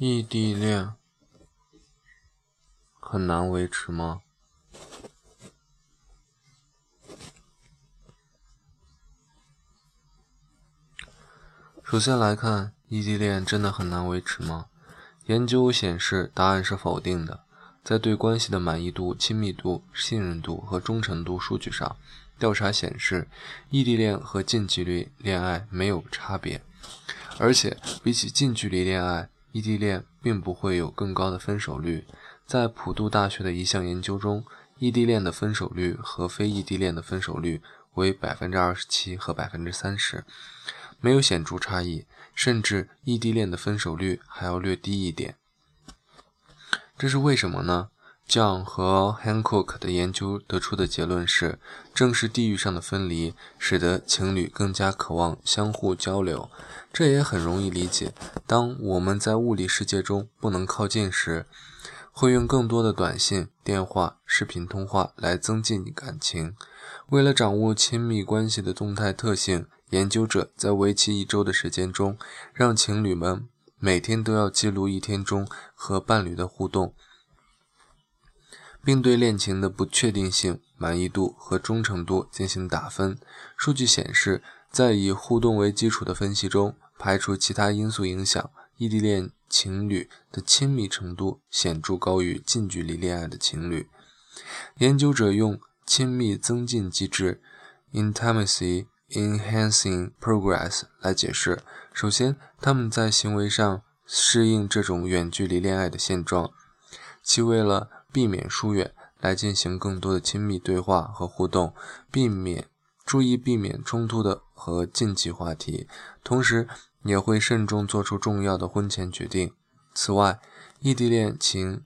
异地恋很难维持吗？首先来看，异地恋真的很难维持吗？研究显示，答案是否定的。在对关系的满意度、亲密度、信任度和忠诚度数据上，调查显示，异地恋和近距离恋爱没有差别，而且比起近距离恋爱。异地恋并不会有更高的分手率。在普渡大学的一项研究中，异地恋的分手率和非异地恋的分手率为百分之二十七和百分之三十，没有显著差异，甚至异地恋的分手率还要略低一点。这是为什么呢？John 和 Hancock 的研究得出的结论是，正是地域上的分离，使得情侣更加渴望相互交流。这也很容易理解。当我们在物理世界中不能靠近时，会用更多的短信、电话、视频通话来增进感情。为了掌握亲密关系的动态特性，研究者在为期一周的时间中，让情侣们每天都要记录一天中和伴侣的互动。并对恋情的不确定性、满意度和忠诚度进行打分。数据显示，在以互动为基础的分析中，排除其他因素影响，异地恋情侣的亲密程度显著高于近距离恋爱的情侣。研究者用亲密增进机制 （Intimacy Enhancing Progress） 来解释。首先，他们在行为上适应这种远距离恋爱的现状，其为了。避免疏远，来进行更多的亲密对话和互动，避免注意避免冲突的和禁忌话题，同时也会慎重做出重要的婚前决定。此外，异地恋情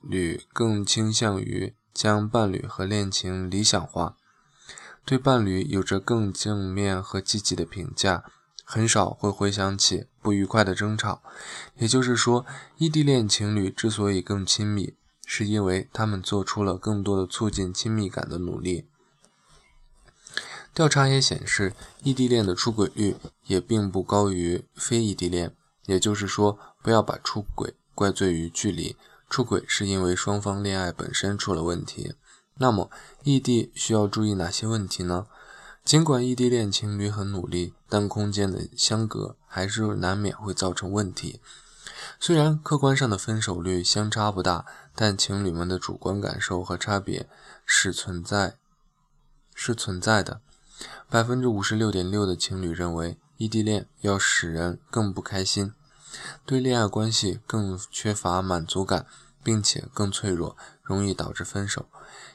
侣更倾向于将伴侣和恋情理想化，对伴侣有着更正面和积极的评价，很少会回想起不愉快的争吵。也就是说，异地恋情侣之所以更亲密。是因为他们做出了更多的促进亲密感的努力。调查也显示，异地恋的出轨率也并不高于非异地恋。也就是说，不要把出轨怪罪于距离，出轨是因为双方恋爱本身出了问题。那么，异地需要注意哪些问题呢？尽管异地恋情侣很努力，但空间的相隔还是难免会造成问题。虽然客观上的分手率相差不大，但情侣们的主观感受和差别是存在是存在的。百分之五十六点六的情侣认为异地恋要使人更不开心，对恋爱关系更缺乏满足感，并且更脆弱，容易导致分手。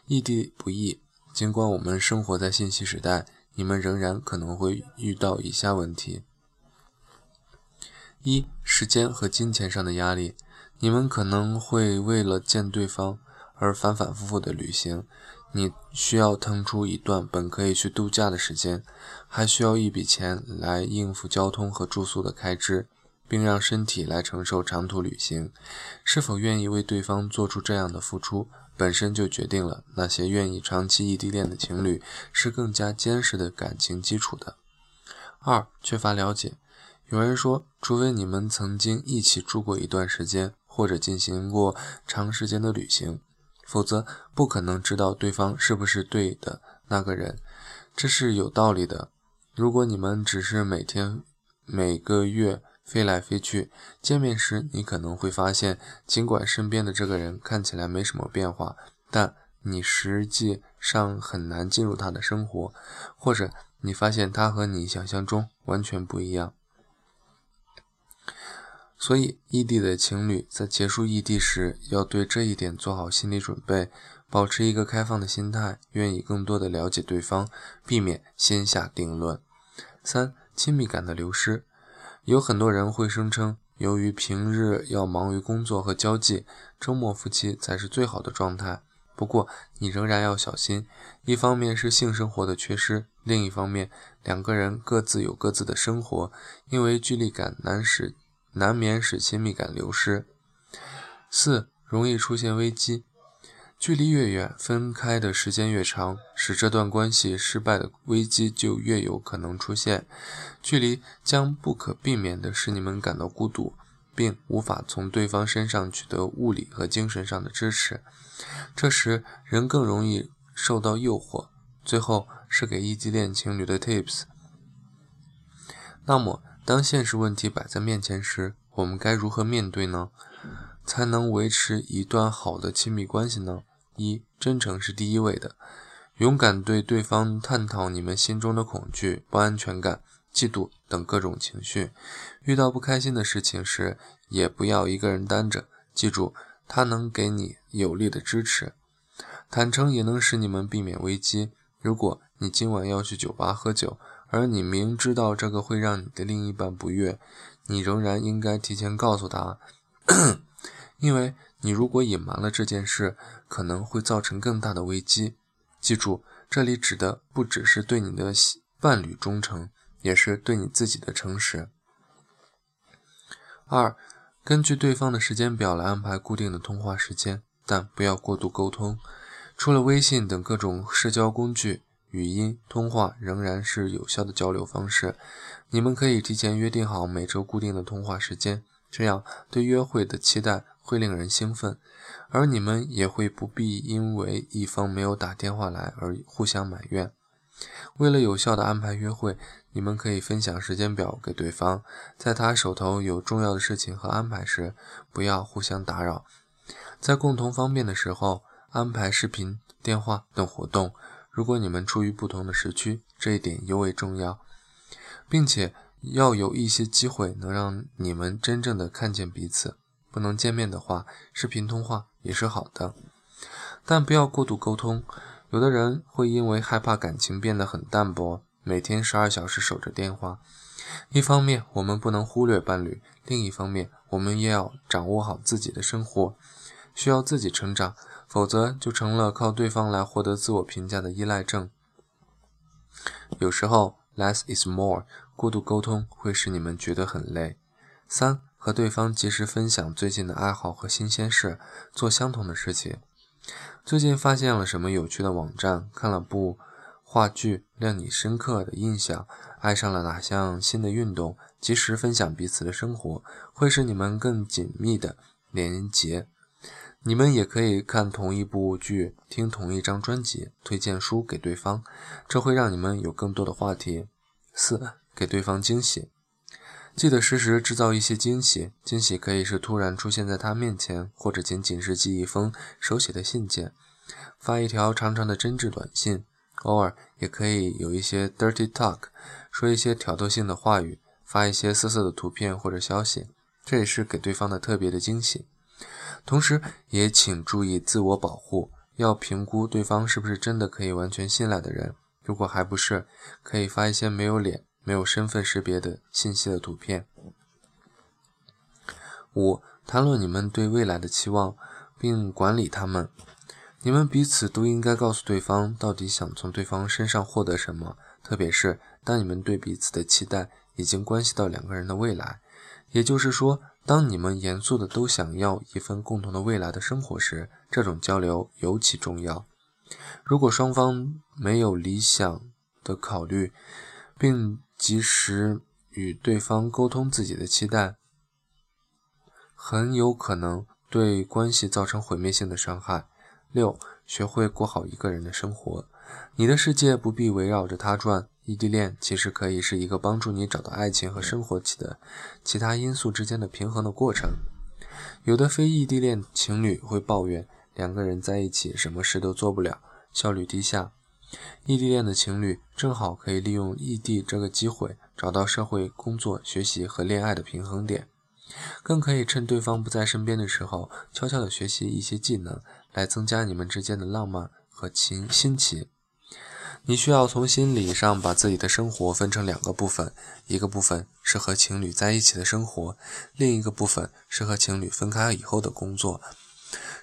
异地不易，尽管我们生活在信息时代，你们仍然可能会遇到以下问题。一、时间和金钱上的压力，你们可能会为了见对方而反反复复的旅行，你需要腾出一段本可以去度假的时间，还需要一笔钱来应付交通和住宿的开支，并让身体来承受长途旅行。是否愿意为对方做出这样的付出，本身就决定了那些愿意长期异地恋的情侣是更加坚实的感情基础的。二、缺乏了解。有人说，除非你们曾经一起住过一段时间，或者进行过长时间的旅行，否则不可能知道对方是不是对的那个人。这是有道理的。如果你们只是每天、每个月飞来飞去，见面时你可能会发现，尽管身边的这个人看起来没什么变化，但你实际上很难进入他的生活，或者你发现他和你想象中完全不一样。所以，异地的情侣在结束异地时，要对这一点做好心理准备，保持一个开放的心态，愿意更多的了解对方，避免先下定论。三、亲密感的流失，有很多人会声称，由于平日要忙于工作和交际，周末夫妻才是最好的状态。不过，你仍然要小心，一方面是性生活的缺失，另一方面两个人各自有各自的生活，因为距离感难使。难免使亲密感流失。四、容易出现危机，距离越远，分开的时间越长，使这段关系失败的危机就越有可能出现。距离将不可避免地使你们感到孤独，并无法从对方身上取得物理和精神上的支持，这时人更容易受到诱惑。最后是给异地恋情侣的 tips。那么，当现实问题摆在面前时，我们该如何面对呢？才能维持一段好的亲密关系呢？一，真诚是第一位的，勇敢对对方探讨你们心中的恐惧、不安全感、嫉妒等各种情绪。遇到不开心的事情时，也不要一个人担着，记住，他能给你有力的支持。坦诚也能使你们避免危机。如果你今晚要去酒吧喝酒，而你明知道这个会让你的另一半不悦，你仍然应该提前告诉他，因为你如果隐瞒了这件事，可能会造成更大的危机。记住，这里指的不只是对你的伴侣忠诚，也是对你自己的诚实。二，根据对方的时间表来安排固定的通话时间，但不要过度沟通。除了微信等各种社交工具，语音通话仍然是有效的交流方式。你们可以提前约定好每周固定的通话时间，这样对约会的期待会令人兴奋，而你们也会不必因为一方没有打电话来而互相埋怨。为了有效的安排约会，你们可以分享时间表给对方，在他手头有重要的事情和安排时，不要互相打扰。在共同方便的时候。安排视频、电话等活动。如果你们处于不同的时区，这一点尤为重要，并且要有一些机会能让你们真正的看见彼此。不能见面的话，视频通话也是好的，但不要过度沟通。有的人会因为害怕感情变得很淡薄，每天十二小时守着电话。一方面，我们不能忽略伴侣；另一方面，我们也要掌握好自己的生活，需要自己成长。否则就成了靠对方来获得自我评价的依赖症。有时候 less is more，过度沟通会使你们觉得很累。三，和对方及时分享最近的爱好和新鲜事，做相同的事情。最近发现了什么有趣的网站？看了部话剧，让你深刻的印象？爱上了哪项新的运动？及时分享彼此的生活，会使你们更紧密的连结。你们也可以看同一部剧，听同一张专辑，推荐书给对方，这会让你们有更多的话题。四，给对方惊喜，记得时时制造一些惊喜。惊喜可以是突然出现在他面前，或者仅仅是寄一封手写的信件，发一条长长的真挚短信。偶尔也可以有一些 dirty talk，说一些挑逗性的话语，发一些色色的图片或者消息，这也是给对方的特别的惊喜。同时，也请注意自我保护，要评估对方是不是真的可以完全信赖的人。如果还不是，可以发一些没有脸、没有身份识别的信息的图片。五、谈论你们对未来的期望，并管理他们。你们彼此都应该告诉对方，到底想从对方身上获得什么，特别是当你们对彼此的期待已经关系到两个人的未来。也就是说。当你们严肃的都想要一份共同的未来的生活时，这种交流尤其重要。如果双方没有理想的考虑，并及时与对方沟通自己的期待，很有可能对关系造成毁灭性的伤害。六，学会过好一个人的生活，你的世界不必围绕着他转。异地恋其实可以是一个帮助你找到爱情和生活起的其他因素之间的平衡的过程。有的非异地恋情侣会抱怨两个人在一起什么事都做不了，效率低下。异地恋的情侣正好可以利用异地这个机会找到社会、工作、学习和恋爱的平衡点，更可以趁对方不在身边的时候，悄悄地学习一些技能，来增加你们之间的浪漫和情新奇。你需要从心理上把自己的生活分成两个部分，一个部分是和情侣在一起的生活，另一个部分是和情侣分开以后的工作、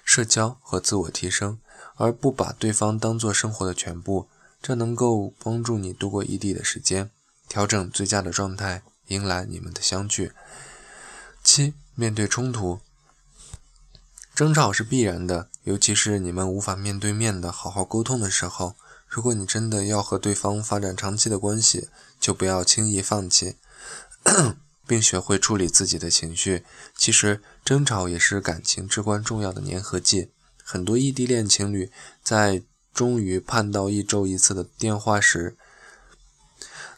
社交和自我提升，而不把对方当做生活的全部。这能够帮助你度过异地的时间，调整最佳的状态，迎来你们的相聚。七、面对冲突，争吵是必然的，尤其是你们无法面对面的好好沟通的时候。如果你真的要和对方发展长期的关系，就不要轻易放弃。并学会处理自己的情绪。其实，争吵也是感情至关重要的粘合剂。很多异地恋情侣在终于盼到一周一次的电话时，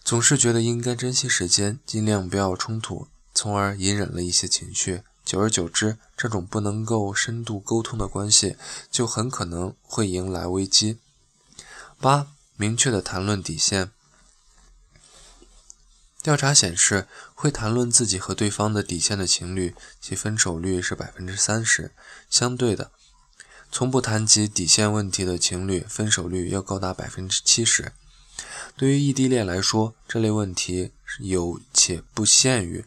总是觉得应该珍惜时间，尽量不要冲突，从而隐忍了一些情绪。久而久之，这种不能够深度沟通的关系，就很可能会迎来危机。八、明确的谈论底线。调查显示，会谈论自己和对方的底线的情侣，其分手率是百分之三十。相对的，从不谈及底线问题的情侣，分手率要高达百分之七十。对于异地恋来说，这类问题有且不限于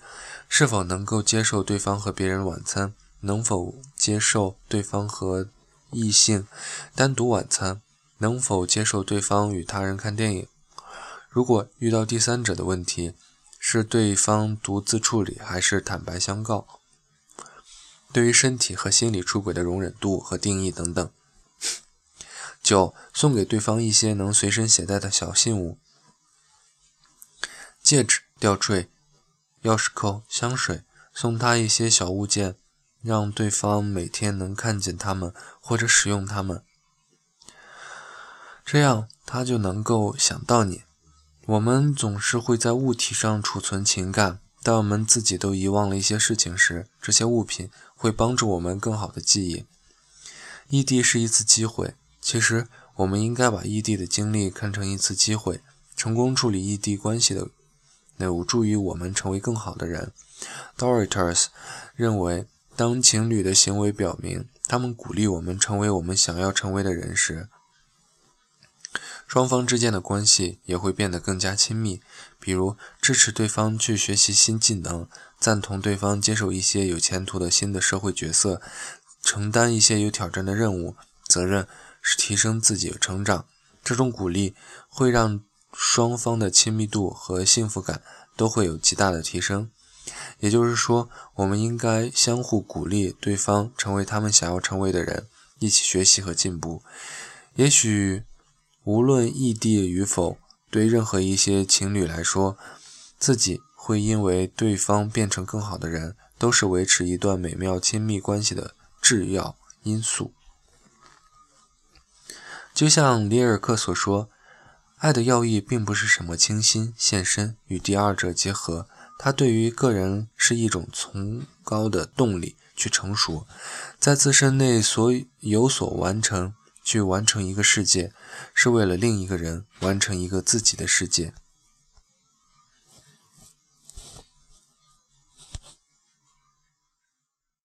是否能够接受对方和别人晚餐，能否接受对方和异性单独晚餐，能否接受对方与他人看电影。如果遇到第三者的问题，是对方独自处理还是坦白相告？对于身体和心理出轨的容忍度和定义等等。九，送给对方一些能随身携带的小信物，戒指、吊坠、钥匙扣、香水，送他一些小物件，让对方每天能看见它们或者使用它们，这样他就能够想到你。我们总是会在物体上储存情感，当我们自己都遗忘了一些事情时，这些物品会帮助我们更好的记忆。异地是一次机会。其实，我们应该把异地的经历看成一次机会。成功处理异地关系的，那有助于我们成为更好的人。Doritos 认为，当情侣的行为表明他们鼓励我们成为我们想要成为的人时，双方之间的关系也会变得更加亲密。比如，支持对方去学习新技能，赞同对方接受一些有前途的新的社会角色，承担一些有挑战的任务责任。是提升自己成长，这种鼓励会让双方的亲密度和幸福感都会有极大的提升。也就是说，我们应该相互鼓励对方成为他们想要成为的人，一起学习和进步。也许，无论异地与否，对任何一些情侣来说，自己会因为对方变成更好的人，都是维持一段美妙亲密关系的制要因素。就像里尔克所说，爱的要义并不是什么倾心、献身与第二者结合，它对于个人是一种崇高的动力，去成熟，在自身内所有所完成，去完成一个世界，是为了另一个人完成一个自己的世界。